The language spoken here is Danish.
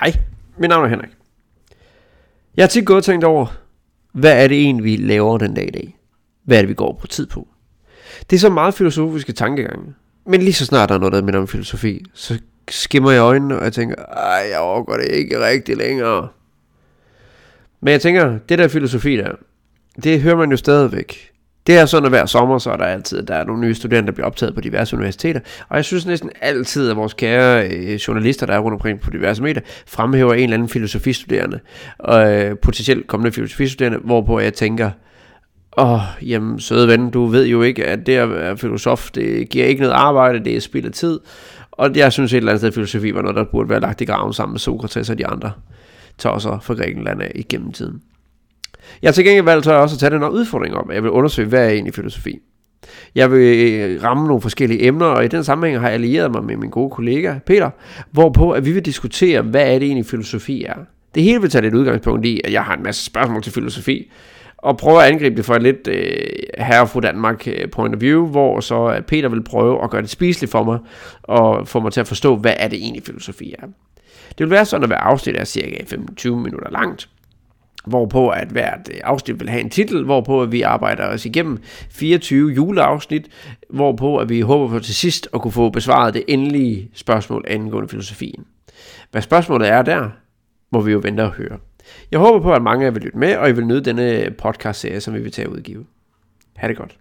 Hej, mit navn er Henrik. Jeg har tit gået og tænkt over, hvad er det egentlig, vi laver den dag i dag? Hvad er det, vi går på tid på? Det er så meget filosofiske tankegange. Men lige så snart der er noget, der minder om filosofi, så skimmer jeg øjnene, og jeg tænker, ej, jeg overgår det ikke rigtig længere. Men jeg tænker, det der filosofi der, det hører man jo stadigvæk. Det er sådan, at hver sommer, så er der altid, der er nogle nye studerende, der bliver optaget på diverse universiteter. Og jeg synes næsten altid, at vores kære øh, journalister, der er rundt omkring på diverse medier, fremhæver en eller anden filosofistuderende, og øh, potentielt kommende filosofistuderende, hvorpå jeg tænker, åh, oh, jamen søde ven, du ved jo ikke, at det at være filosof, det giver ikke noget arbejde, det er spild af tid. Og jeg synes et eller andet sted, at filosofi var noget, der burde være lagt i graven sammen med Sokrates og de andre tosser fra Grækenland af igennem tiden. Jeg har til gengæld valgt også at tage den her udfordring op. Jeg vil undersøge, hvad er egentlig filosofi. Jeg vil øh, ramme nogle forskellige emner, og i den sammenhæng har jeg allieret mig med min gode kollega Peter, hvorpå at vi vil diskutere, hvad er det egentlig filosofi er. Det hele vil tage lidt udgangspunkt i, at jeg har en masse spørgsmål til filosofi, og prøve at angribe det fra et lidt øh, herre fra Danmark øh, point of view, hvor så Peter vil prøve at gøre det spiseligt for mig, og få mig til at forstå, hvad er det egentlig filosofi er. Det vil være sådan, at hver afsnit er cirka 25 minutter langt, hvorpå at hvert afsnit vil have en titel, hvorpå at vi arbejder os igennem 24 juleafsnit, hvorpå at vi håber på til sidst at kunne få besvaret det endelige spørgsmål angående filosofien. Hvad spørgsmålet er der, må vi jo vente og høre. Jeg håber på, at mange af jer vil lytte med, og I vil nyde denne podcast-serie, som vi vil tage udgive. Ha' det godt.